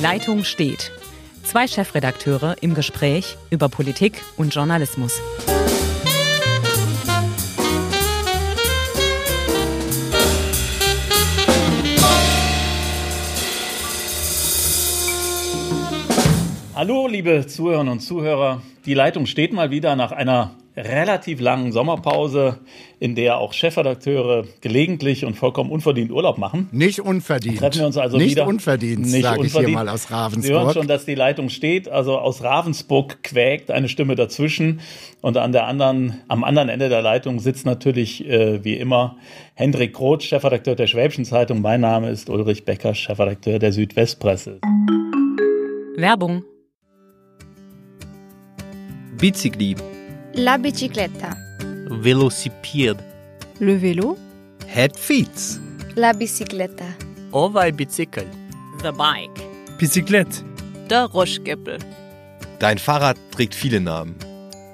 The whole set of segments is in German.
Leitung steht. Zwei Chefredakteure im Gespräch über Politik und Journalismus. Hallo, liebe Zuhörerinnen und Zuhörer. Die Leitung steht mal wieder nach einer relativ langen Sommerpause, in der auch Chefredakteure gelegentlich und vollkommen unverdient Urlaub machen. Nicht unverdient. Treffen wir uns also nicht wieder. unverdient, Nicht sage ich unverdient. hier mal aus Sie hören Ravensburg. schon, dass die Leitung steht. Also aus Ravensburg quäkt eine Stimme dazwischen. Und an der anderen, am anderen Ende der Leitung sitzt natürlich äh, wie immer Hendrik Groth, Chefredakteur der Schwäbischen Zeitung. Mein Name ist Ulrich Becker, Chefredakteur der Südwestpresse. Werbung. Bicicli, La bicicletta. velocipede, Le vélo. het fiets, La bicicletta. ovaj bicicl, The Bike. Bicyclette. Der Ruschgipfel. Dein Fahrrad trägt viele Namen.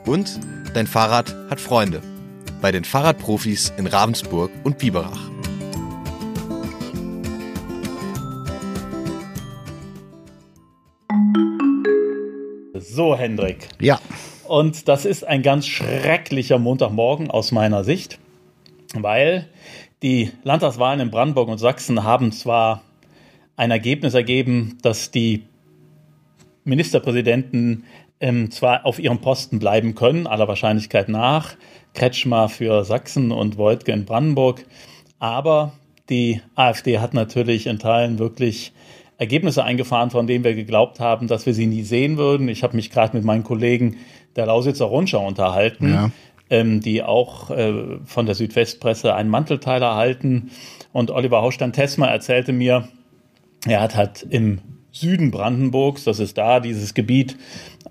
Und dein Fahrrad hat Freunde. Bei den Fahrradprofis in Ravensburg und Biberach. So, Hendrik. ja, Und das ist ein ganz schrecklicher Montagmorgen aus meiner Sicht, weil die Landtagswahlen in Brandenburg und Sachsen haben zwar ein Ergebnis ergeben, dass die Ministerpräsidenten ähm, zwar auf ihrem Posten bleiben können, aller Wahrscheinlichkeit nach, Kretschmer für Sachsen und Wojtke in Brandenburg, aber die AfD hat natürlich in Teilen wirklich Ergebnisse eingefahren, von denen wir geglaubt haben, dass wir sie nie sehen würden. Ich habe mich gerade mit meinen Kollegen der Lausitzer Rundschau unterhalten, Ja. ähm, die auch äh, von der Südwestpresse einen Mantelteil erhalten. Und Oliver Haustein-Tessmer erzählte mir, er hat halt im Süden Brandenburgs, das ist da dieses Gebiet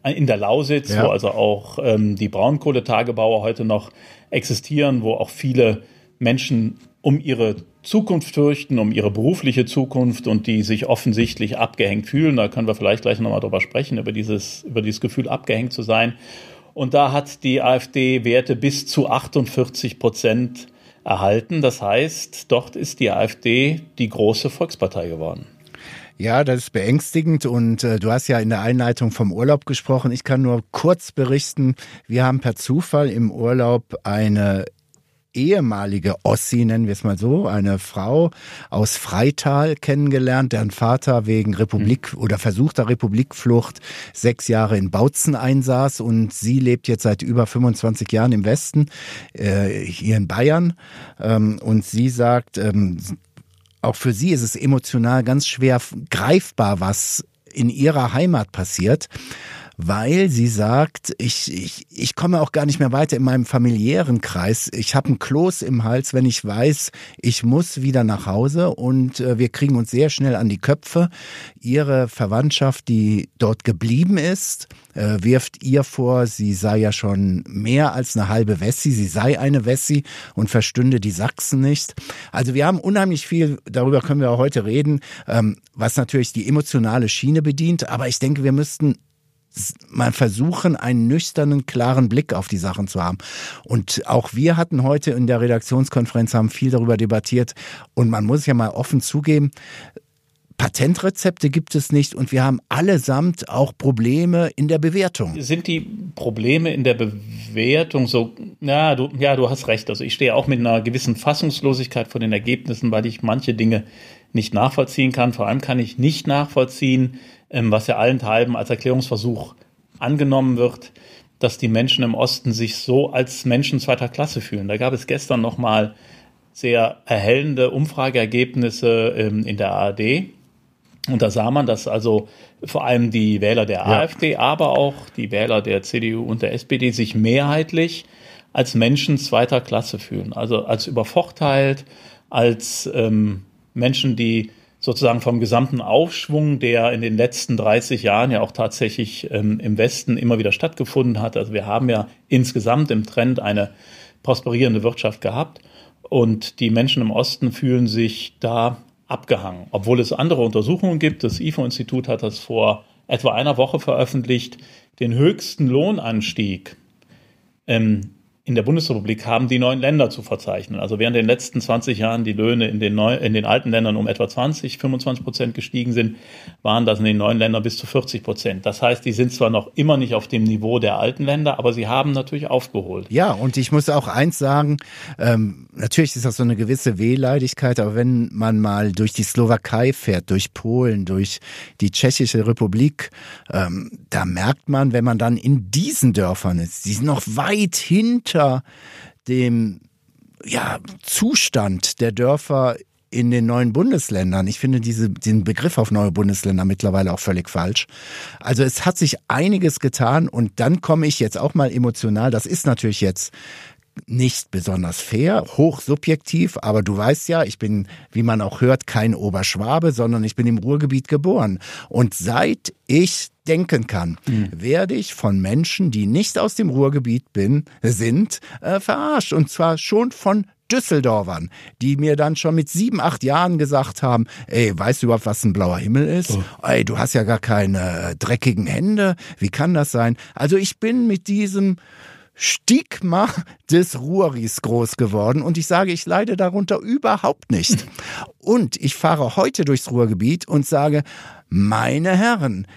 in der Lausitz, Ja. wo also auch ähm, die Braunkohletagebauer heute noch existieren, wo auch viele Menschen um ihre Zukunft fürchten, um ihre berufliche Zukunft und die sich offensichtlich abgehängt fühlen. Da können wir vielleicht gleich nochmal drüber sprechen, über dieses, über dieses Gefühl, abgehängt zu sein. Und da hat die AfD Werte bis zu 48 Prozent erhalten. Das heißt, dort ist die AfD die große Volkspartei geworden. ja, das ist beängstigend und äh, du hast ja in der Einleitung vom Urlaub gesprochen. Ich kann nur kurz berichten, wir haben per Zufall im Urlaub eine ehemalige Ossi, nennen wir es mal so, eine Frau aus Freital kennengelernt, deren Vater wegen Republik oder versuchter Republikflucht sechs Jahre in Bautzen einsaß und sie lebt jetzt seit über 25 Jahren im Westen, äh, hier in Bayern. Ähm, und sie sagt, ähm, auch für sie ist es emotional ganz schwer greifbar, was in ihrer Heimat passiert, weil sie sagt, ich, ich, ich komme auch gar nicht mehr weiter in meinem familiären Kreis. Ich habe einen Kloß im Hals, wenn ich weiß, ich muss wieder nach Hause und äh, wir kriegen uns sehr schnell an die Köpfe. Ihre Verwandtschaft, die dort geblieben ist, äh, wirft ihr vor, sie sei ja schon mehr als eine halbe Wessi, sie sei eine Wessi und verstünde die Sachsen nicht. Also wir haben unheimlich viel, darüber können wir auch heute reden, ähm, was natürlich die emotionale Schiene bedient, aber ich denke, wir müssten mal versuchen, einen nüchternen, klaren Blick auf die Sachen zu haben. Und auch wir hatten heute in der Redaktionskonferenz, haben viel darüber debattiert. Und man muss ja mal offen zugeben, Patentrezepte gibt es nicht und wir haben allesamt auch Probleme in der Bewertung. Sind die Probleme in der Bewertung so, ja du, ja, du hast recht. Also ich stehe auch mit einer gewissen Fassungslosigkeit vor den Ergebnissen, weil ich manche Dinge nicht nachvollziehen kann. Vor allem kann ich nicht nachvollziehen, was ja allenthalben als Erklärungsversuch angenommen wird, dass die Menschen im Osten sich so als Menschen zweiter Klasse fühlen. Da gab es gestern noch mal sehr erhellende Umfrageergebnisse ähm, in der ARD. Und da sah man, dass also vor allem die Wähler der AfD, aber auch die Wähler der CDU und der SPD sich mehrheitlich als Menschen zweiter Klasse fühlen. Also als übervorteilt, als ähm, Menschen, die sozusagen vom gesamten Aufschwung, der in den letzten 30 Jahren ja auch tatsächlich ähm, im Westen immer wieder stattgefunden hat. Also wir haben ja insgesamt im Trend eine prosperierende Wirtschaft gehabt und die Menschen im Osten fühlen sich da abgehangen, obwohl es andere Untersuchungen gibt. Das IFO-Institut hat das vor etwa einer Woche veröffentlicht, den höchsten Lohnanstieg ähm, in der Bundesrepublik haben die neuen Länder zu verzeichnen. Also während in den letzten 20 Jahren die Löhne in den, neu, in den alten Ländern um etwa 20, 25 Prozent gestiegen sind, waren das in den neuen Ländern bis zu 40 Prozent. Das heißt, die sind zwar noch immer nicht auf dem Niveau der alten Länder, aber sie haben natürlich aufgeholt. Ja, und ich muss auch eins sagen, ähm, natürlich ist das so eine gewisse Wehleidigkeit, aber wenn man mal durch die Slowakei fährt, durch Polen, durch die Tschechische Republik, ähm, da merkt man, wenn man dann in diesen Dörfern ist, die sind noch weit hinter dem ja, Zustand der Dörfer in den neuen Bundesländern. Ich finde diese, diesen Begriff auf neue Bundesländer mittlerweile auch völlig falsch. Also es hat sich einiges getan und dann komme ich jetzt auch mal emotional. Das ist natürlich jetzt nicht besonders fair, hochsubjektiv, aber du weißt ja, ich bin, wie man auch hört, kein Oberschwabe, sondern ich bin im Ruhrgebiet geboren. Und seit ich denken kann, mhm. werde ich von Menschen, die nicht aus dem Ruhrgebiet bin, sind, äh, verarscht. Und zwar schon von Düsseldorfern, die mir dann schon mit sieben, acht Jahren gesagt haben, ey, weißt du überhaupt, was ein blauer Himmel ist? Oh. Ey, du hast ja gar keine äh, dreckigen Hände. Wie kann das sein? Also ich bin mit diesem Stigma des Ruhris groß geworden und ich sage, ich leide darunter überhaupt nicht. Und ich fahre heute durchs Ruhrgebiet und sage, meine Herren,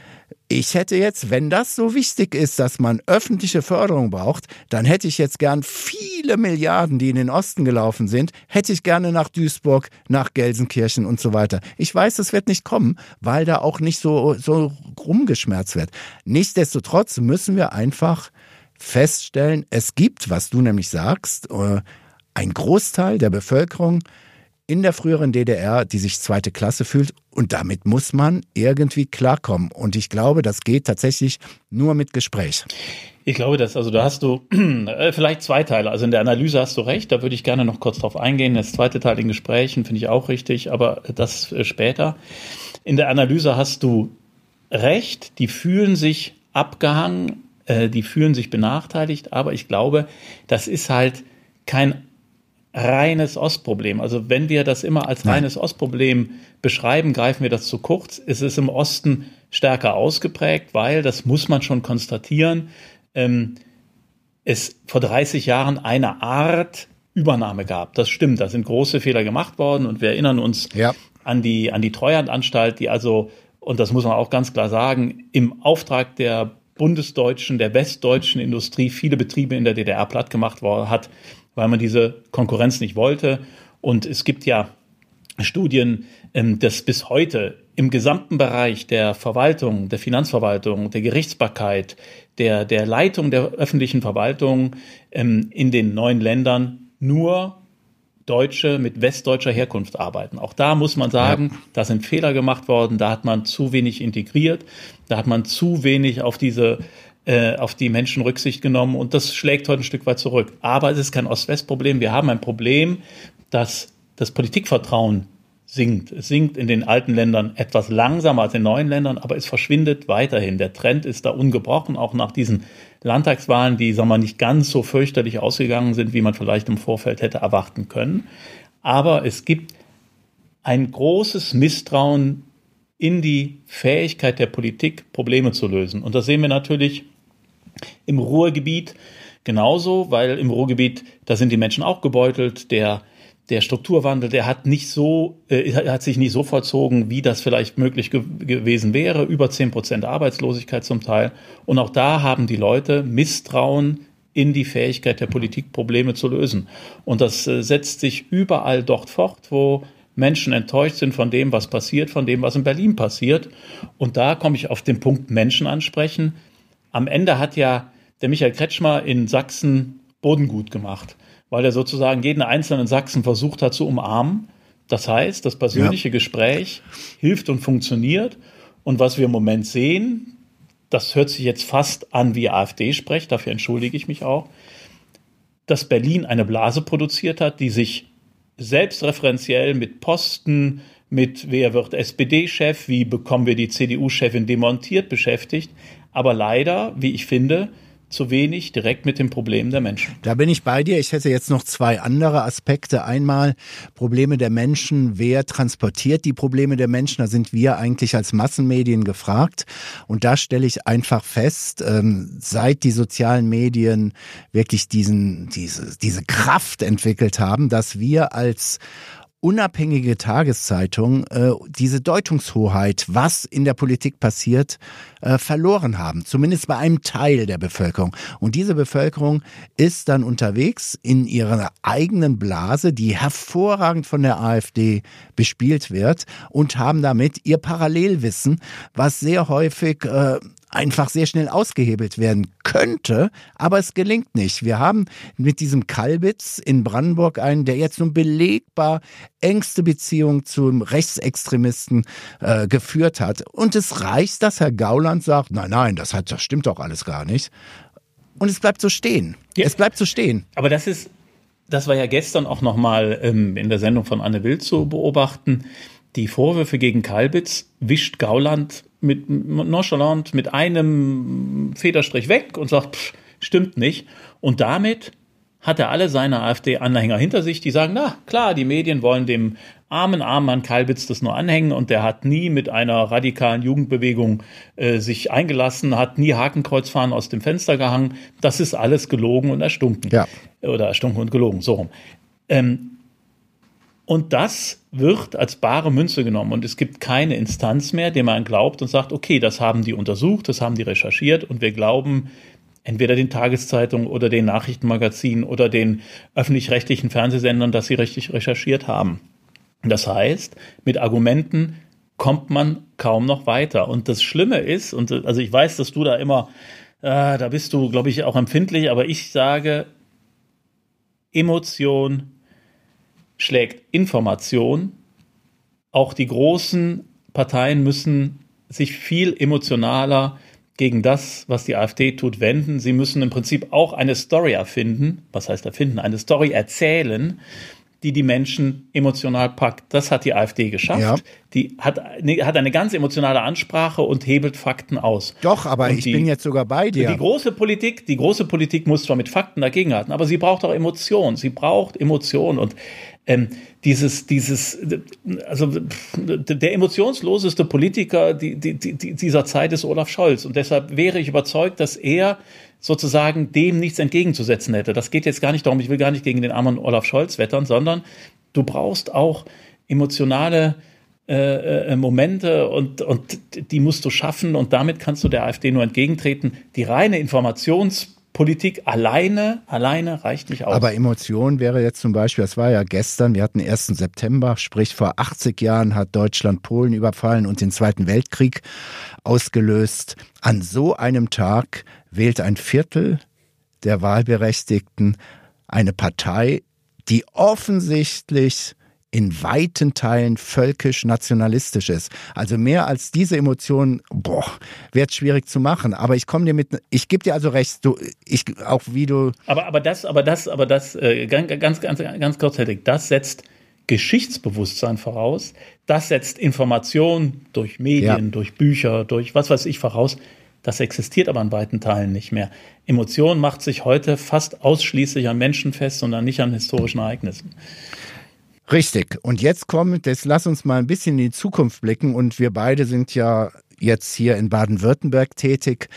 ich hätte jetzt, wenn das so wichtig ist, dass man öffentliche Förderung braucht, dann hätte ich jetzt gern viele Milliarden, die in den Osten gelaufen sind, hätte ich gerne nach Duisburg, nach Gelsenkirchen und so weiter. Ich weiß, es wird nicht kommen, weil da auch nicht so, so rumgeschmerzt wird. Nichtsdestotrotz müssen wir einfach feststellen, es gibt, was du nämlich sagst, äh, ein Großteil der Bevölkerung in der früheren DDR, die sich zweite Klasse fühlt. Und damit muss man irgendwie klarkommen. Und ich glaube, das geht tatsächlich nur mit Gespräch. Ich glaube, dass, also da hast du äh, vielleicht zwei Teile. Also in der Analyse hast du recht, da würde ich gerne noch kurz drauf eingehen. Das zweite Teil in Gesprächen finde ich auch richtig, aber das äh, später. In der Analyse hast du recht, die fühlen sich abgehangen, äh, die fühlen sich benachteiligt, aber ich glaube, das ist halt kein reines Ostproblem. Also wenn wir das immer als reines Ostproblem beschreiben, greifen wir das zu kurz. Es ist im Osten stärker ausgeprägt, weil, das muss man schon konstatieren, ähm, es vor 30 Jahren eine Art Übernahme gab. Das stimmt, da sind große Fehler gemacht worden und wir erinnern uns ja. an die, an die Treuhandanstalt, die also, und das muss man auch ganz klar sagen, im Auftrag der bundesdeutschen, der westdeutschen Industrie viele Betriebe in der DDR platt gemacht hat, weil man diese Konkurrenz nicht wollte. Und es gibt ja Studien, ähm, dass bis heute im gesamten Bereich der Verwaltung, der Finanzverwaltung, der Gerichtsbarkeit, der, der Leitung der öffentlichen Verwaltung ähm, in den neuen Ländern nur Deutsche mit westdeutscher Herkunft arbeiten. Auch da muss man sagen, ja. da sind Fehler gemacht worden, da hat man zu wenig integriert, da hat man zu wenig auf diese äh, auf die Menschen Rücksicht genommen und das schlägt heute ein Stück weit zurück. Aber es ist kein Ost-West-Problem. Wir haben ein Problem, dass das Politikvertrauen sinkt. Es sinkt in den alten Ländern etwas langsamer als in neuen Ländern, aber es verschwindet weiterhin. Der Trend ist da ungebrochen, auch nach diesen Landtagswahlen, die, sagen wir, nicht ganz so fürchterlich ausgegangen sind, wie man vielleicht im Vorfeld hätte erwarten können. Aber es gibt ein großes Misstrauen in die Fähigkeit der Politik, Probleme zu lösen. Und das sehen wir natürlich im Ruhrgebiet genauso, weil im Ruhrgebiet, da sind die Menschen auch gebeutelt, der der Strukturwandel, der hat nicht so, äh, hat sich nicht so vollzogen, wie das vielleicht möglich ge gewesen wäre. Über zehn Prozent Arbeitslosigkeit zum Teil. Und auch da haben die Leute Misstrauen in die Fähigkeit der Politik, Probleme zu lösen. Und das äh, setzt sich überall dort fort, wo Menschen enttäuscht sind von dem, was passiert, von dem, was in Berlin passiert. Und da komme ich auf den Punkt Menschen ansprechen. Am Ende hat ja der Michael Kretschmer in Sachsen Bodengut gemacht weil er sozusagen jeden einzelnen Sachsen versucht hat zu umarmen. Das heißt, das persönliche ja. Gespräch hilft und funktioniert. Und was wir im Moment sehen, das hört sich jetzt fast an wie AfD-Sprech, dafür entschuldige ich mich auch, dass Berlin eine Blase produziert hat, die sich selbstreferenziell mit Posten, mit wer wird SPD-Chef, wie bekommen wir die CDU-Chefin demontiert beschäftigt, aber leider, wie ich finde, zu wenig direkt mit den Problemen der Menschen. Da bin ich bei dir. Ich hätte jetzt noch zwei andere Aspekte. Einmal Probleme der Menschen. Wer transportiert die Probleme der Menschen? Da sind wir eigentlich als Massenmedien gefragt. Und da stelle ich einfach fest, ähm, seit die sozialen Medien wirklich diesen, diese, diese Kraft entwickelt haben, dass wir als unabhängige Tageszeitung äh, diese Deutungshoheit, was in der Politik passiert, äh, verloren haben. Zumindest bei einem Teil der Bevölkerung. Und diese Bevölkerung ist dann unterwegs in ihrer eigenen Blase, die hervorragend von der AfD bespielt wird und haben damit ihr Parallelwissen, was sehr häufig äh, einfach sehr schnell ausgehebelt werden könnte, aber es gelingt nicht. Wir haben mit diesem Kalbitz in Brandenburg einen, der jetzt nun belegbar engste Beziehung zum Rechtsextremisten äh, geführt hat. Und es reicht, dass Herr Gauland sagt, nein, nein, das, hat, das stimmt doch alles gar nicht. Und es bleibt so stehen. Ja. Es bleibt so stehen. Aber das ist, das war ja gestern auch nochmal ähm, in der Sendung von Anne Wild zu beobachten. Die Vorwürfe gegen Kalbitz wischt Gauland mit nonchalant mit einem Federstrich weg und sagt, pff, stimmt nicht. Und damit hat er alle seine AfD-Anhänger hinter sich, die sagen, na klar, die Medien wollen dem armen, armen Herrn Kalbitz das nur anhängen und der hat nie mit einer radikalen Jugendbewegung äh, sich eingelassen, hat nie Hakenkreuzfahnen aus dem Fenster gehangen. Das ist alles gelogen und erstunken. Ja. Oder erstunken und gelogen, so rum. Ähm, und das wird als bare Münze genommen und es gibt keine Instanz mehr, der man glaubt und sagt, okay, das haben die untersucht, das haben die recherchiert und wir glauben entweder den Tageszeitungen oder den Nachrichtenmagazinen oder den öffentlich-rechtlichen Fernsehsendern, dass sie richtig recherchiert haben. Das heißt, mit Argumenten kommt man kaum noch weiter. Und das Schlimme ist, und also ich weiß, dass du da immer, äh, da bist du, glaube ich, auch empfindlich, aber ich sage, Emotion schlägt Information. Auch die großen Parteien müssen sich viel emotionaler gegen das, was die AfD tut, wenden. Sie müssen im Prinzip auch eine Story erfinden. Was heißt erfinden? Eine Story erzählen, die die Menschen emotional packt. Das hat die AfD geschafft. Ja. Die hat, hat eine ganz emotionale Ansprache und hebelt Fakten aus. Doch, aber und ich die, bin jetzt sogar bei dir. Die große Politik, die große Politik muss zwar mit Fakten dagegenhalten, aber sie braucht auch Emotionen. Sie braucht Emotionen und ähm, dieses, dieses, also der emotionsloseste Politiker die, die, die, dieser Zeit ist Olaf Scholz. Und deshalb wäre ich überzeugt, dass er sozusagen dem nichts entgegenzusetzen hätte. Das geht jetzt gar nicht darum, ich will gar nicht gegen den armen Olaf Scholz wettern, sondern du brauchst auch emotionale äh, äh, Momente und, und die musst du schaffen und damit kannst du der AfD nur entgegentreten. Die reine Informations- Politik alleine, alleine reicht nicht aus. Aber Emotion wäre jetzt zum Beispiel, das war ja gestern, wir hatten 1. September, sprich vor 80 Jahren hat Deutschland Polen überfallen und den Zweiten Weltkrieg ausgelöst. An so einem Tag wählt ein Viertel der Wahlberechtigten eine Partei, die offensichtlich in weiten Teilen völkisch-nationalistisch ist. Also mehr als diese Emotionen, boah, wird schwierig zu machen. Aber ich komme dir mit, ich gebe dir also recht, du, ich, auch wie du. Aber, aber das, aber das, aber das, äh, ganz, ganz, ganz, kurzhätig, das setzt Geschichtsbewusstsein voraus. Das setzt Information durch Medien, ja. durch Bücher, durch was weiß ich voraus. Das existiert aber in weiten Teilen nicht mehr. Emotion macht sich heute fast ausschließlich an Menschen fest, sondern nicht an historischen Ereignissen. Richtig. Und jetzt kommt, jetzt lass uns mal ein bisschen in die Zukunft blicken. Und wir beide sind ja jetzt hier in Baden-Württemberg tätig.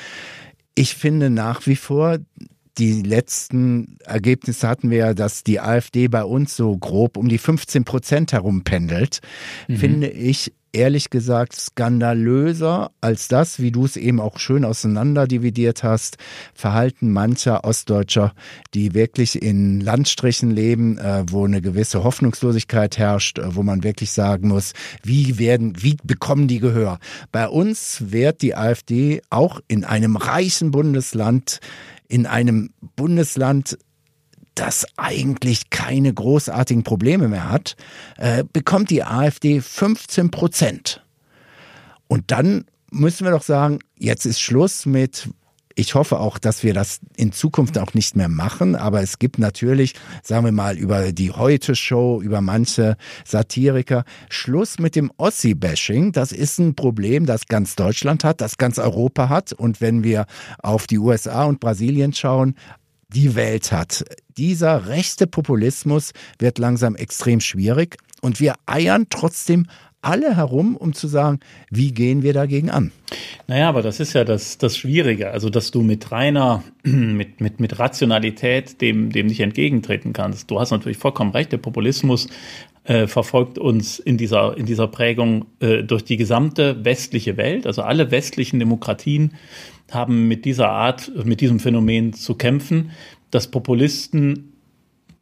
Ich finde nach wie vor, die letzten Ergebnisse hatten wir ja, dass die AfD bei uns so grob um die 15 Prozent herumpendelt. Mhm. Finde ich ehrlich gesagt skandalöser als das, wie du es eben auch schön auseinanderdividiert hast, Verhalten mancher Ostdeutscher, die wirklich in Landstrichen leben, äh, wo eine gewisse Hoffnungslosigkeit herrscht, äh, wo man wirklich sagen muss, wie werden, wie bekommen die Gehör? Bei uns wird die AfD auch in einem reichen Bundesland in einem Bundesland das eigentlich keine großartigen Probleme mehr hat, äh, bekommt die AfD 15 Prozent. Und dann müssen wir doch sagen, jetzt ist Schluss mit ich hoffe auch, dass wir das in Zukunft auch nicht mehr machen, aber es gibt natürlich, sagen wir mal, über die Heute-Show, über manche Satiriker, Schluss mit dem Ossi-Bashing. Das ist ein Problem, das ganz Deutschland hat, das ganz Europa hat. Und wenn wir auf die USA und Brasilien schauen, die Welt hat. Dieser rechte Populismus wird langsam extrem schwierig und wir eiern trotzdem alle herum, um zu sagen, wie gehen wir dagegen an? Naja, aber das ist ja das, das Schwierige, also dass du mit reiner, mit, mit, mit Rationalität dem, dem nicht entgegentreten kannst. Du hast natürlich vollkommen recht, der Populismus äh, verfolgt uns in dieser, in dieser Prägung äh, durch die gesamte westliche Welt. Also alle westlichen Demokratien haben mit dieser Art, mit diesem Phänomen zu kämpfen, dass Populisten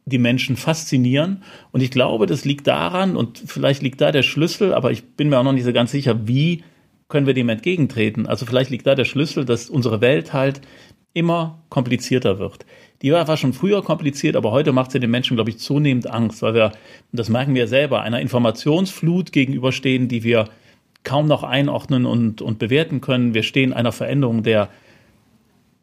die Menschen faszinieren. Und ich glaube, das liegt daran, und vielleicht liegt da der Schlüssel, aber ich bin mir auch noch nicht so ganz sicher, wie können wir dem entgegentreten. Also vielleicht liegt da der Schlüssel, dass unsere Welt halt immer komplizierter wird. Die war schon früher kompliziert, aber heute macht sie den Menschen, glaube ich, zunehmend Angst, weil wir, und das merken wir selber, einer Informationsflut gegenüberstehen, die wir kaum noch einordnen und, und bewerten können. Wir stehen einer Veränderung der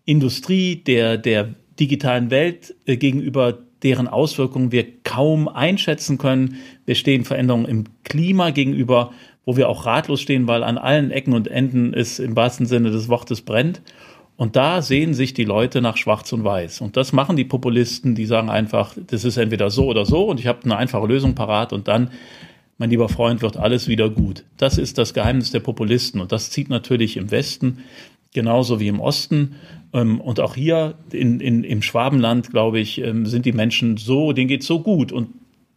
Industrie, der, der digitalen Welt äh, gegenüber, deren Auswirkungen wir kaum einschätzen können. Wir stehen Veränderungen im Klima gegenüber, wo wir auch ratlos stehen, weil an allen Ecken und Enden es im wahrsten Sinne des Wortes brennt. Und da sehen sich die Leute nach Schwarz und Weiß. Und das machen die Populisten, die sagen einfach, das ist entweder so oder so und ich habe eine einfache Lösung parat und dann, mein lieber Freund, wird alles wieder gut. Das ist das Geheimnis der Populisten und das zieht natürlich im Westen genauso wie im Osten. Ähm, und auch hier in, in, im Schwabenland, glaube ich, ähm, sind die Menschen so, denen geht so gut und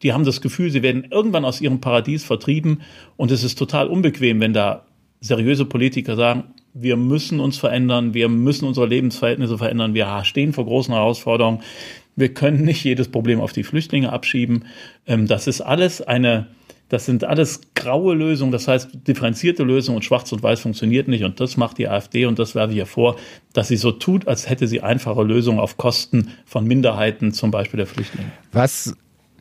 die haben das Gefühl, sie werden irgendwann aus ihrem Paradies vertrieben und es ist total unbequem, wenn da seriöse Politiker sagen, wir müssen uns verändern, wir müssen unsere Lebensverhältnisse verändern, wir stehen vor großen Herausforderungen, wir können nicht jedes Problem auf die Flüchtlinge abschieben. Ähm, das ist alles eine das sind alles graue Lösungen, das heißt differenzierte Lösungen und schwarz und weiß funktioniert nicht. Und das macht die AfD und das werfe ich ihr vor, dass sie so tut, als hätte sie einfache Lösungen auf Kosten von Minderheiten, zum Beispiel der Flüchtlinge. Was,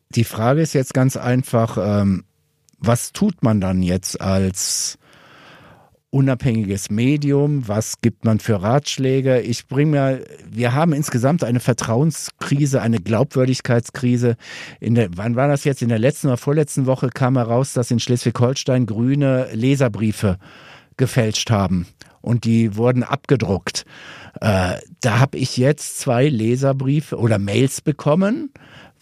die Frage ist jetzt ganz einfach, ähm, was tut man dann jetzt als unabhängiges Medium? Was gibt man für Ratschläge? Ich bringe mir, wir haben insgesamt eine Vertrauenskrise, eine Glaubwürdigkeitskrise. In der, wann war das jetzt? In der letzten oder vorletzten Woche kam heraus, dass in Schleswig-Holstein Grüne Leserbriefe gefälscht haben und die wurden abgedruckt. Äh, da habe ich jetzt zwei Leserbriefe oder Mails bekommen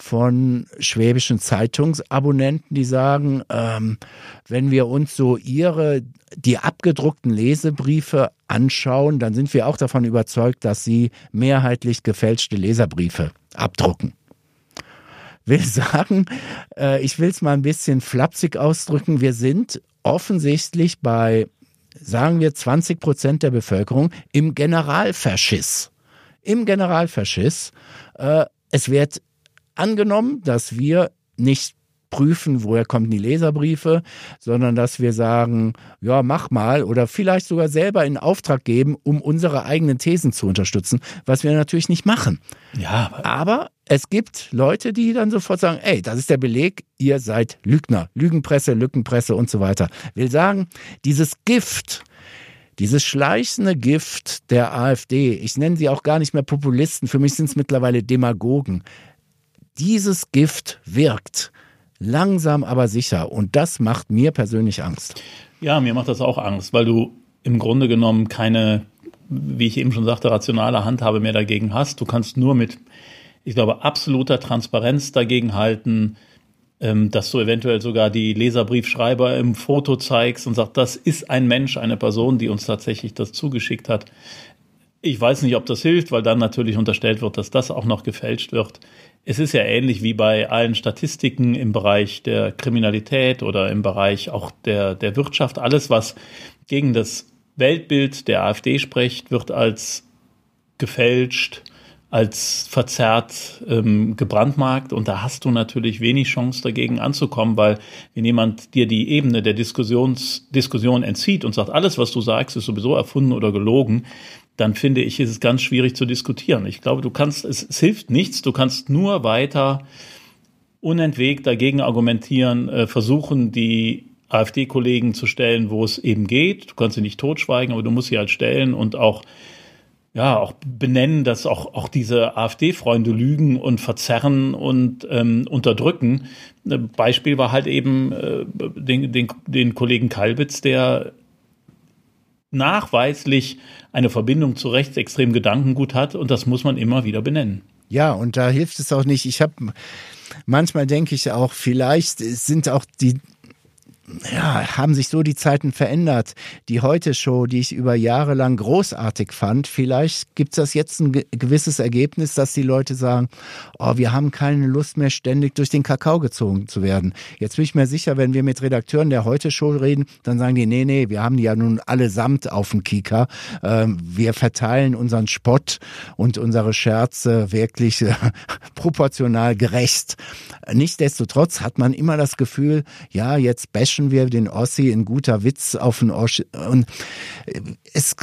von schwäbischen Zeitungsabonnenten, die sagen, ähm, wenn wir uns so ihre, die abgedruckten Lesebriefe anschauen, dann sind wir auch davon überzeugt, dass sie mehrheitlich gefälschte Leserbriefe abdrucken. Will sagen, äh, ich will es mal ein bisschen flapsig ausdrücken, wir sind offensichtlich bei, sagen wir, 20 Prozent der Bevölkerung im Generalfaschismus. Im Generalfaschismus. Äh, es wird angenommen, dass wir nicht prüfen, woher kommen die Leserbriefe, sondern dass wir sagen, ja, mach mal oder vielleicht sogar selber in Auftrag geben, um unsere eigenen Thesen zu unterstützen, was wir natürlich nicht machen. Ja, aber, aber es gibt Leute, die dann sofort sagen, ey, das ist der Beleg, ihr seid Lügner, Lügenpresse, Lückenpresse und so weiter. Will sagen, dieses Gift, dieses schleichende Gift der AfD, ich nenne sie auch gar nicht mehr Populisten, für mich sind es mittlerweile Demagogen, dieses Gift wirkt. Langsam aber sicher. Und das macht mir persönlich Angst. Ja, mir macht das auch Angst, weil du im Grunde genommen keine, wie ich eben schon sagte, rationale Handhabe mehr dagegen hast. Du kannst nur mit, ich glaube, absoluter Transparenz dagegen halten, ähm, dass du eventuell sogar die Leserbriefschreiber im Foto zeigst und sagst, das ist ein Mensch, eine Person, die uns tatsächlich das zugeschickt hat. Ich weiß nicht, ob das hilft, weil dann natürlich unterstellt wird, dass das auch noch gefälscht wird. Es ist ja ähnlich wie bei allen Statistiken im Bereich der Kriminalität oder im Bereich auch der, der Wirtschaft. Alles, was gegen das Weltbild der AfD spricht, wird als gefälscht, als verzerrt ähm, gebrandmarkt und da hast du natürlich wenig Chance dagegen anzukommen, weil wenn jemand dir die Ebene der Diskussions, Diskussion entzieht und sagt, alles, was du sagst, ist sowieso erfunden oder gelogen, dann finde ich, ist es ganz schwierig zu diskutieren. Ich glaube, du kannst, es, es hilft nichts, du kannst nur weiter unentwegt dagegen argumentieren, äh, versuchen, die AfD-Kollegen zu stellen, wo es eben geht. Du kannst sie nicht totschweigen, aber du musst sie halt stellen und auch ja auch benennen, dass auch, auch diese AfD-Freunde lügen und verzerren und ähm, unterdrücken. Beispiel war halt eben äh, den, den, den Kollegen Kalbitz, der nachweislich eine Verbindung zu rechtsextremen Gedankengut hat und das muss man immer wieder benennen. Ja, und da hilft es auch nicht. Ich habe manchmal denke ich auch, vielleicht sind auch die ja, haben sich so die Zeiten verändert. Die Heute-Show, die ich über Jahre lang großartig fand, vielleicht gibt es das jetzt ein gewisses Ergebnis, dass die Leute sagen, oh, wir haben keine Lust mehr, ständig durch den Kakao gezogen zu werden. Jetzt bin ich mir sicher, wenn wir mit Redakteuren der Heute-Show reden, dann sagen die, nee, nee, wir haben die ja nun allesamt auf dem Kika. Ähm, wir verteilen unseren Spott und unsere Scherze wirklich äh, proportional gerecht. Nichtsdestotrotz hat man immer das Gefühl, ja, jetzt bashen bashen wir den Ossi in guter Witz auf den Ossi. Und es,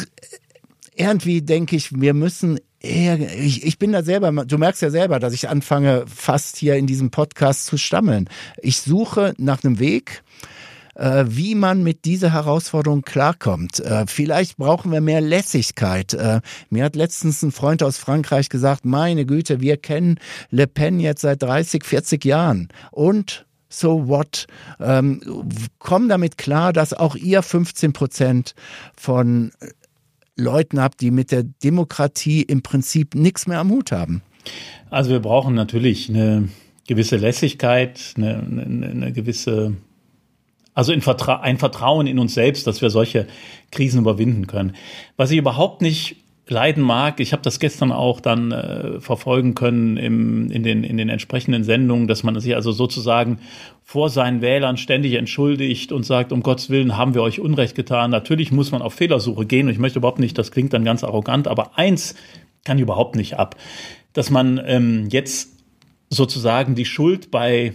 irgendwie denke ich, wir müssen eher, ich, ich bin da selber, du merkst ja selber, dass ich anfange, fast hier in diesem Podcast zu stammeln. Ich suche nach einem Weg, äh, wie man mit dieser Herausforderung klarkommt. Äh, vielleicht brauchen wir mehr Lässigkeit. Äh, mir hat letztens ein Freund aus Frankreich gesagt, meine Güte, wir kennen Le Pen jetzt seit 30, 40 Jahren. Und so what? Ähm, komm damit klar, dass auch ihr 15 Prozent von Leuten habt, die mit der Demokratie im Prinzip nichts mehr am Hut haben. Also wir brauchen natürlich eine gewisse Lässigkeit, eine, eine, eine gewisse, also ein Vertrauen in uns selbst, dass wir solche Krisen überwinden können. Was ich überhaupt nicht leiden mag. Ich habe das gestern auch dann äh, verfolgen können im, in, den, in den entsprechenden Sendungen, dass man sich also sozusagen vor seinen Wählern ständig entschuldigt und sagt, um Gottes Willen haben wir euch Unrecht getan. Natürlich muss man auf Fehlersuche gehen und ich möchte überhaupt nicht, das klingt dann ganz arrogant, aber eins kann überhaupt nicht ab, dass man ähm, jetzt sozusagen die Schuld bei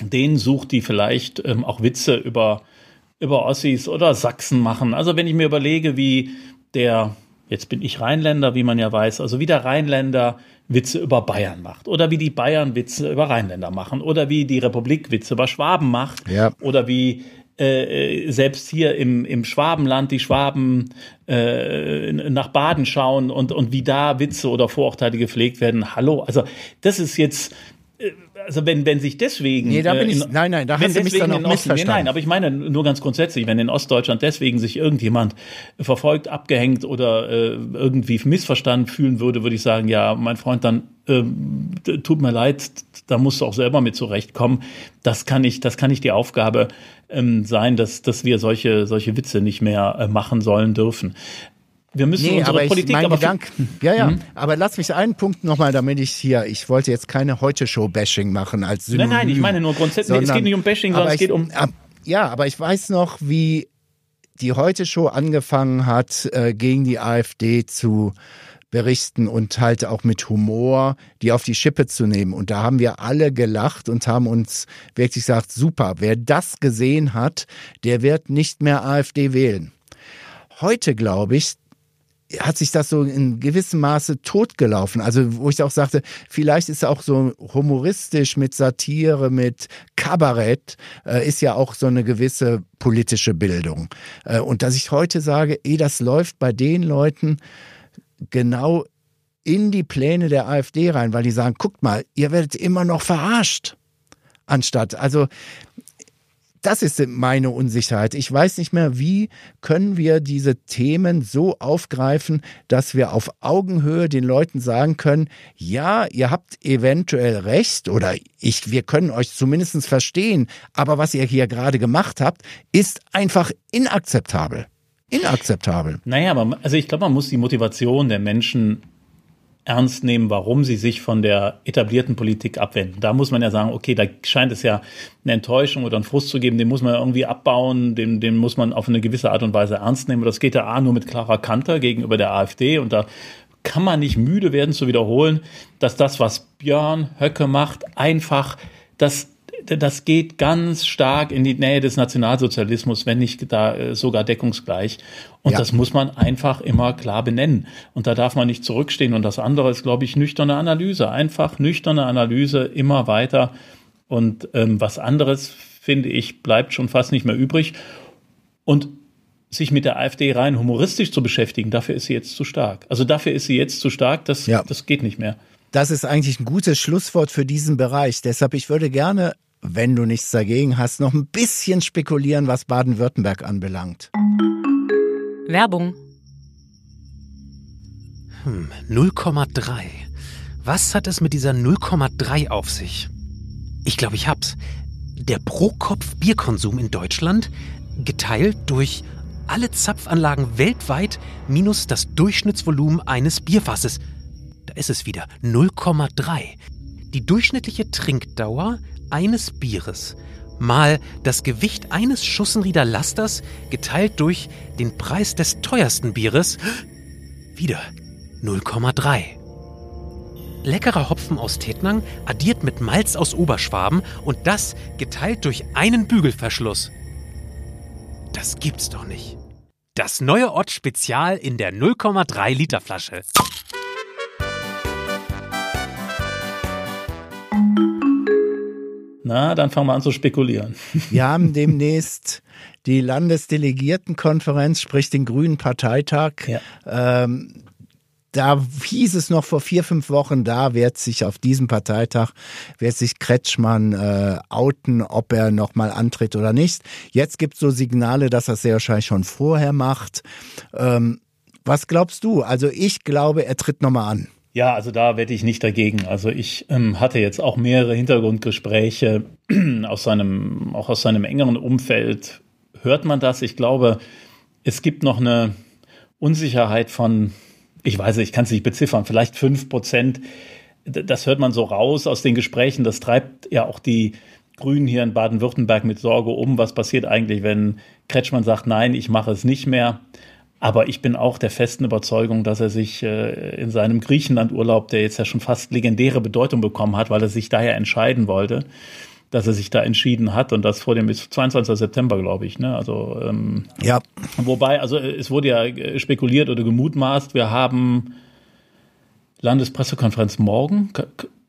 denen sucht, die vielleicht ähm, auch Witze über über Ossis oder Sachsen machen. Also wenn ich mir überlege, wie der Jetzt bin ich Rheinländer, wie man ja weiß. Also wie der Rheinländer Witze über Bayern macht oder wie die Bayern Witze über Rheinländer machen oder wie die Republik Witze über Schwaben macht ja. oder wie äh, selbst hier im, im Schwabenland die Schwaben äh, nach Baden schauen und, und wie da Witze oder Vorurteile gepflegt werden. Hallo, also das ist jetzt also wenn, wenn sich deswegen. Nee, da bin ich, in, nein, nein, da hast du mich dann auch missverstanden. nein, aber ich meine nur ganz grundsätzlich, wenn in Ostdeutschland deswegen sich irgendjemand verfolgt, abgehängt oder äh, irgendwie missverstanden fühlen würde, würde ich sagen, ja, mein Freund, dann äh, tut mir leid, da musst du auch selber mit zurechtkommen. Das kann nicht, das kann nicht die Aufgabe ähm, sein, dass, dass wir solche, solche Witze nicht mehr äh, machen sollen dürfen. Wir müssen nee, unsere aber Politik ich, mein aber Gedanken, ja, ja, mhm. aber lass mich einen Punkt nochmal, damit ich hier, ich wollte jetzt keine Heute-Show-Bashing machen als Synonym. Nein, nein, ich meine nur grundsätzlich, sondern, es geht nicht um Bashing, sondern es geht um... Ab, ja, aber ich weiß noch, wie die Heute-Show angefangen hat, äh, gegen die AfD zu berichten und halt auch mit Humor die auf die Schippe zu nehmen. Und da haben wir alle gelacht und haben uns wirklich gesagt, super, wer das gesehen hat, der wird nicht mehr AfD wählen. Heute glaube ich, hat sich das so in gewissem Maße totgelaufen. Also wo ich auch sagte, vielleicht ist auch so humoristisch mit Satire, mit Kabarett, äh, ist ja auch so eine gewisse politische Bildung. Äh, und dass ich heute sage, eh, das läuft bei den Leuten genau in die Pläne der AfD rein, weil die sagen, guckt mal, ihr werdet immer noch verarscht. Anstatt, also das ist meine Unsicherheit. Ich weiß nicht mehr, wie können wir diese Themen so aufgreifen, dass wir auf Augenhöhe den Leuten sagen können, ja, ihr habt eventuell recht oder ich, wir können euch zumindest verstehen, aber was ihr hier gerade gemacht habt, ist einfach inakzeptabel. Inakzeptabel. Naja, aber also ich glaube, man muss die Motivation der Menschen ernst nehmen, warum sie sich von der etablierten Politik abwenden. Da muss man ja sagen, okay, da scheint es ja eine Enttäuschung oder einen Frust zu geben, den muss man irgendwie abbauen, den, den muss man auf eine gewisse Art und Weise ernst nehmen. Das geht ja A nur mit klarer Kante gegenüber der AfD und da kann man nicht müde werden zu wiederholen, dass das, was Björn Höcke macht, einfach das das geht ganz stark in die Nähe des Nationalsozialismus, wenn nicht da äh, sogar deckungsgleich. Und ja. das muss man einfach immer klar benennen. Und da darf man nicht zurückstehen. Und das andere ist, glaube ich, nüchterne Analyse. Einfach nüchterne Analyse immer weiter. Und ähm, was anderes, finde ich, bleibt schon fast nicht mehr übrig. Und sich mit der AfD rein humoristisch zu beschäftigen, dafür ist sie jetzt zu stark. Also dafür ist sie jetzt zu stark, das, ja. das geht nicht mehr. Das ist eigentlich ein gutes Schlusswort für diesen Bereich. Deshalb, ich würde gerne, wenn du nichts dagegen hast, noch ein bisschen spekulieren, was Baden-Württemberg anbelangt. Werbung. Hm, 0,3. Was hat es mit dieser 0,3 auf sich? Ich glaube, ich hab's. Der Pro-Kopf-Bierkonsum in Deutschland geteilt durch alle Zapfanlagen weltweit minus das Durchschnittsvolumen eines Bierfasses. Da ist es wieder 0,3. Die durchschnittliche Trinkdauer eines Bieres mal das Gewicht eines Schussenrieder Lasters geteilt durch den Preis des teuersten Bieres wieder 0,3. Leckerer Hopfen aus Tetnang addiert mit Malz aus Oberschwaben und das geteilt durch einen Bügelverschluss. Das gibt's doch nicht. Das neue Ott Spezial in der 0,3 Liter Flasche. Na, dann fangen wir an zu spekulieren. Wir haben demnächst die Landesdelegiertenkonferenz, sprich den Grünen Parteitag. Ja. Ähm, da hieß es noch vor vier, fünf Wochen, da wird sich auf diesem Parteitag, wird sich Kretschmann äh, outen, ob er nochmal antritt oder nicht. Jetzt gibt es so Signale, dass er es sehr wahrscheinlich schon vorher macht. Ähm, was glaubst du? Also ich glaube, er tritt nochmal an. Ja, also da wette ich nicht dagegen. Also ich ähm, hatte jetzt auch mehrere Hintergrundgespräche aus seinem, auch aus seinem engeren Umfeld. Hört man das? Ich glaube, es gibt noch eine Unsicherheit von ich weiß nicht, ich kann es nicht beziffern, vielleicht fünf Prozent. Das hört man so raus aus den Gesprächen. Das treibt ja auch die Grünen hier in Baden-Württemberg mit Sorge um. Was passiert eigentlich, wenn Kretschmann sagt, nein, ich mache es nicht mehr? Aber ich bin auch der festen Überzeugung, dass er sich äh, in seinem Griechenlandurlaub, der jetzt ja schon fast legendäre Bedeutung bekommen hat, weil er sich daher entscheiden wollte, dass er sich da entschieden hat und das vor dem ist 22. September, glaube ich. Ne? Also ähm, ja. Wobei, also es wurde ja spekuliert oder gemutmaßt, wir haben Landespressekonferenz morgen.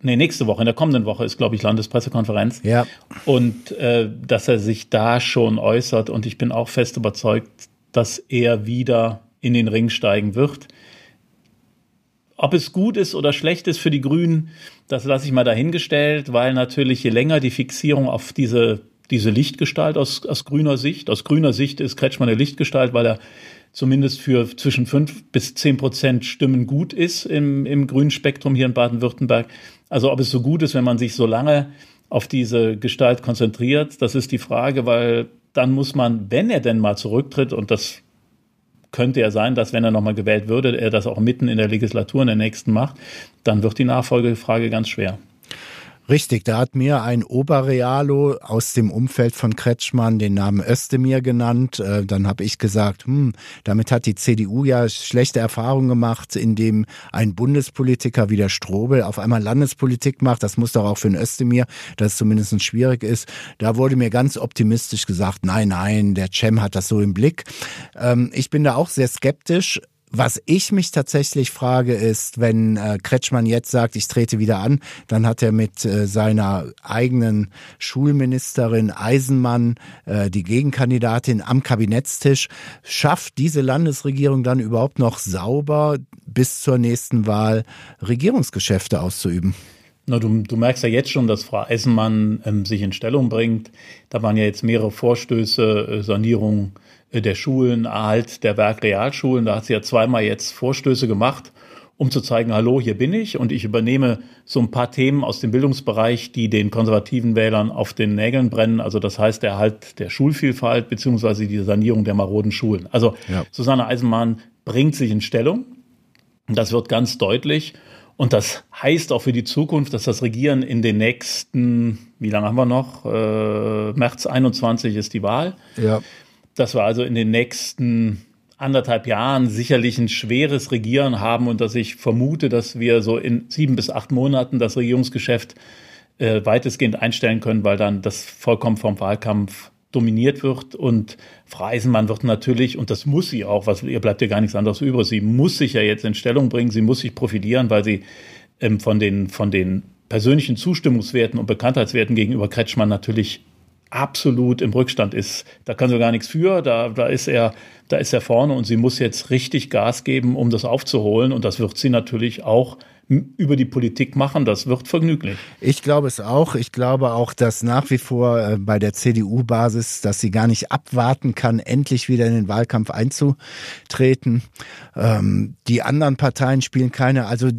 Nee, nächste Woche, in der kommenden Woche ist, glaube ich, Landespressekonferenz. Ja. Und äh, dass er sich da schon äußert und ich bin auch fest überzeugt, dass er wieder in den Ring steigen wird. Ob es gut ist oder schlecht ist für die Grünen, das lasse ich mal dahingestellt, weil natürlich je länger die Fixierung auf diese, diese Lichtgestalt aus, aus grüner Sicht, aus grüner Sicht ist Kretschmann eine Lichtgestalt, weil er zumindest für zwischen fünf bis zehn Prozent Stimmen gut ist im, im grünen Spektrum hier in Baden-Württemberg. Also ob es so gut ist, wenn man sich so lange auf diese Gestalt konzentriert, das ist die Frage, weil dann muss man, wenn er denn mal zurücktritt, und das könnte ja sein, dass wenn er nochmal gewählt würde, er das auch mitten in der Legislatur in der nächsten macht, dann wird die Nachfolgefrage ganz schwer. Richtig, da hat mir ein Oberrealo aus dem Umfeld von Kretschmann den Namen Özdemir genannt. Äh, dann habe ich gesagt, hm, damit hat die CDU ja schlechte Erfahrungen gemacht, indem ein Bundespolitiker wie der Strobel auf einmal Landespolitik macht. Das muss doch auch für einen Özdemir, dass es zumindest schwierig ist. Da wurde mir ganz optimistisch gesagt, nein, nein, der Cem hat das so im Blick. Ähm, ich bin da auch sehr skeptisch. Was ich mich tatsächlich frage, ist, wenn äh, Kretschmann jetzt sagt, ich trete wieder an, dann hat er mit äh, seiner eigenen Schulministerin Eisenmann, äh, die Gegenkandidatin, am Kabinettstisch. Schafft diese Landesregierung dann überhaupt noch sauber bis zur nächsten Wahl Regierungsgeschäfte auszuüben? Na, du, du merkst ja jetzt schon, dass Frau Eisenmann ähm, sich in Stellung bringt. Da waren ja jetzt mehrere Vorstöße, äh, Sanierung der Schulen, Erhalt der Werkrealschulen. Da hat sie ja zweimal jetzt Vorstöße gemacht, um zu zeigen, hallo, hier bin ich und ich übernehme so ein paar Themen aus dem Bildungsbereich, die den konservativen Wählern auf den Nägeln brennen. Also das heißt der Erhalt der Schulvielfalt beziehungsweise die Sanierung der maroden Schulen. Also ja. Susanne Eisenmann bringt sich in Stellung. Das wird ganz deutlich. Und das heißt auch für die Zukunft, dass das Regieren in den nächsten, wie lange haben wir noch? Äh, März 21 ist die Wahl. Ja dass wir also in den nächsten anderthalb Jahren sicherlich ein schweres Regieren haben und dass ich vermute, dass wir so in sieben bis acht Monaten das Regierungsgeschäft äh, weitestgehend einstellen können, weil dann das vollkommen vom Wahlkampf dominiert wird. Und Frau Eisenmann wird natürlich, und das muss sie auch, was ihr bleibt ja gar nichts anderes übrig, sie muss sich ja jetzt in Stellung bringen, sie muss sich profilieren, weil sie ähm, von den, von den persönlichen Zustimmungswerten und Bekanntheitswerten gegenüber Kretschmann natürlich absolut im Rückstand ist. Da kann sie gar nichts für, da, da ist er, da ist er vorne und sie muss jetzt richtig Gas geben, um das aufzuholen. Und das wird sie natürlich auch über die Politik machen. Das wird vergnüglich. Ich glaube es auch. Ich glaube auch, dass nach wie vor äh, bei der CDU-Basis, dass sie gar nicht abwarten kann, endlich wieder in den Wahlkampf einzutreten. Ähm, die anderen Parteien spielen keine, also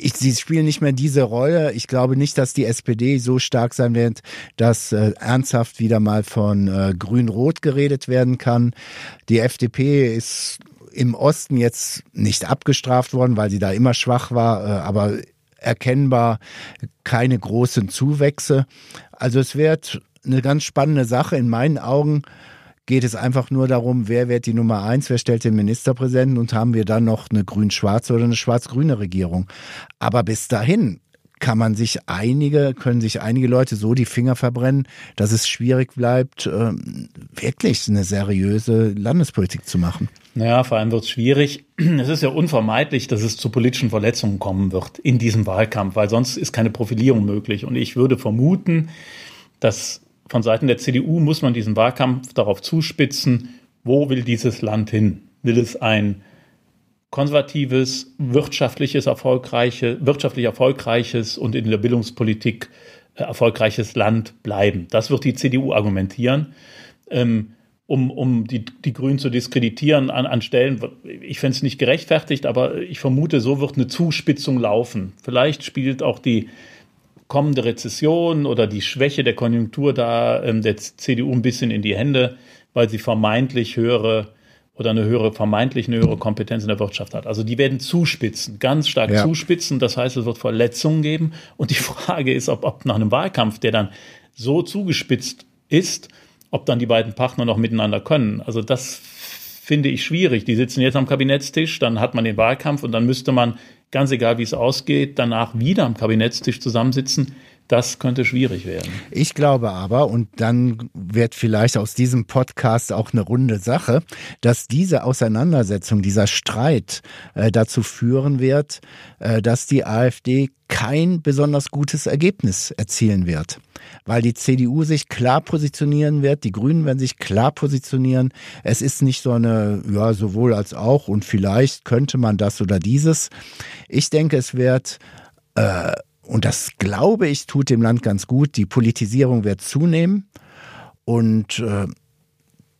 ich, sie spielen nicht mehr diese Rolle. Ich glaube nicht, dass die SPD so stark sein wird, dass äh, ernsthaft wieder mal von äh, Grün-Rot geredet werden kann. Die FDP ist im Osten jetzt nicht abgestraft worden, weil sie da immer schwach war, äh, aber erkennbar keine großen Zuwächse. Also es wird eine ganz spannende Sache. In meinen Augen geht es einfach nur darum, wer wird die Nummer eins, wer stellt den Ministerpräsidenten und haben wir dann noch eine grün-schwarze oder eine schwarz-grüne Regierung. Aber bis dahin kann man sich einige, können sich einige Leute so die Finger verbrennen, dass es schwierig bleibt, ähm, wirklich eine seriöse Landespolitik zu machen. Naja, vor allem wird es schwierig. Es ist ja unvermeidlich, dass es zu politischen Verletzungen kommen wird in diesem Wahlkampf, weil sonst ist keine Profilierung möglich. Und ich würde vermuten, dass von Seiten der CDU muss man diesen Wahlkampf darauf zuspitzen, wo will dieses Land hin? Will es ein konservatives, wirtschaftliches, erfolgreiche, wirtschaftlich erfolgreiches und in der Bildungspolitik äh, erfolgreiches Land bleiben. Das wird die CDU argumentieren, ähm, um, um die, die Grünen zu diskreditieren an, an Stellen. Ich fände es nicht gerechtfertigt, aber ich vermute, so wird eine Zuspitzung laufen. Vielleicht spielt auch die kommende Rezession oder die Schwäche der Konjunktur da ähm, der CDU ein bisschen in die Hände, weil sie vermeintlich höhere oder eine höhere, vermeintlich eine höhere Kompetenz in der Wirtschaft hat. Also die werden zuspitzen, ganz stark ja. zuspitzen. Das heißt, es wird Verletzungen geben. Und die Frage ist, ob, ob nach einem Wahlkampf, der dann so zugespitzt ist, ob dann die beiden Partner noch miteinander können. Also das finde ich schwierig. Die sitzen jetzt am Kabinettstisch, dann hat man den Wahlkampf und dann müsste man, ganz egal wie es ausgeht, danach wieder am Kabinettstisch zusammensitzen. Das könnte schwierig werden. Ich glaube aber, und dann wird vielleicht aus diesem Podcast auch eine runde Sache, dass diese Auseinandersetzung, dieser Streit äh, dazu führen wird, äh, dass die AfD kein besonders gutes Ergebnis erzielen wird. Weil die CDU sich klar positionieren wird, die Grünen werden sich klar positionieren. Es ist nicht so eine, ja, sowohl als auch und vielleicht könnte man das oder dieses. Ich denke, es wird äh, und das glaube ich, tut dem Land ganz gut. Die Politisierung wird zunehmen und äh,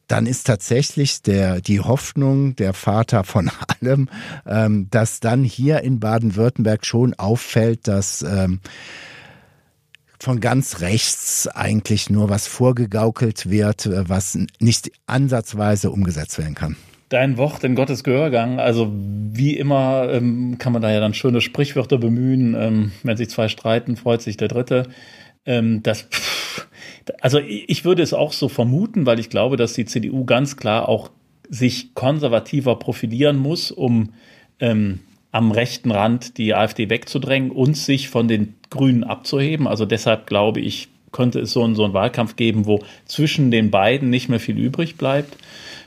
dann ist tatsächlich der, die Hoffnung der Vater von allem, ähm, dass dann hier in Baden-Württemberg schon auffällt, dass ähm, von ganz rechts eigentlich nur was vorgegaukelt wird, äh, was nicht ansatzweise umgesetzt werden kann dein Wort in Gottes Gehörgang. Also wie immer ähm, kann man da ja dann schöne Sprichwörter bemühen. Ähm, wenn sich zwei streiten, freut sich der Dritte. Ähm, das, pff, also ich würde es auch so vermuten, weil ich glaube, dass die CDU ganz klar auch sich konservativer profilieren muss, um ähm, am rechten Rand die AfD wegzudrängen und sich von den Grünen abzuheben. Also deshalb glaube ich, könnte es so einen, so einen Wahlkampf geben, wo zwischen den beiden nicht mehr viel übrig bleibt.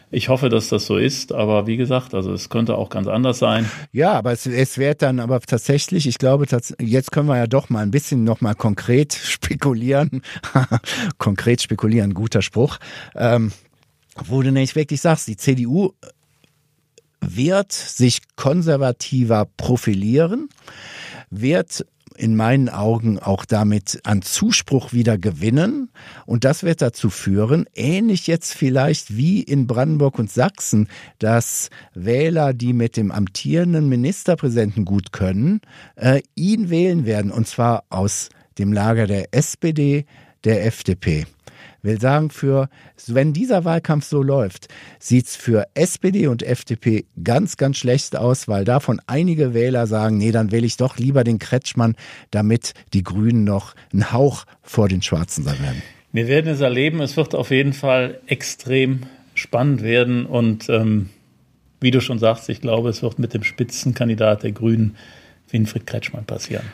Ich hoffe, dass das so ist, aber wie gesagt, also es könnte auch ganz anders sein. Ja, aber es, es wird dann aber tatsächlich, ich glaube, jetzt können wir ja doch mal ein bisschen noch mal konkret spekulieren. konkret spekulieren, guter Spruch. Ähm, wo du nämlich wirklich sagst, die CDU wird sich konservativer profilieren, wird in meinen Augen auch damit an Zuspruch wieder gewinnen. Und das wird dazu führen, ähnlich jetzt vielleicht wie in Brandenburg und Sachsen, dass Wähler, die mit dem amtierenden Ministerpräsidenten gut können, äh, ihn wählen werden. Und zwar aus dem Lager der SPD, der FDP will sagen, für, wenn dieser Wahlkampf so läuft, sieht es für SPD und FDP ganz, ganz schlecht aus, weil davon einige Wähler sagen, nee, dann wähle ich doch lieber den Kretschmann, damit die Grünen noch einen Hauch vor den Schwarzen sein werden. Wir werden es erleben. Es wird auf jeden Fall extrem spannend werden und ähm, wie du schon sagst, ich glaube, es wird mit dem Spitzenkandidat der Grünen Winfried Kretschmann passieren.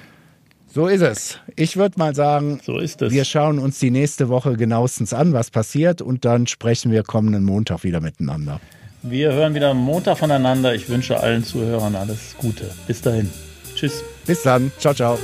So ist es. Ich würde mal sagen, so ist es. wir schauen uns die nächste Woche genauestens an, was passiert, und dann sprechen wir kommenden Montag wieder miteinander. Wir hören wieder Montag voneinander. Ich wünsche allen Zuhörern alles Gute. Bis dahin. Tschüss. Bis dann. Ciao, ciao.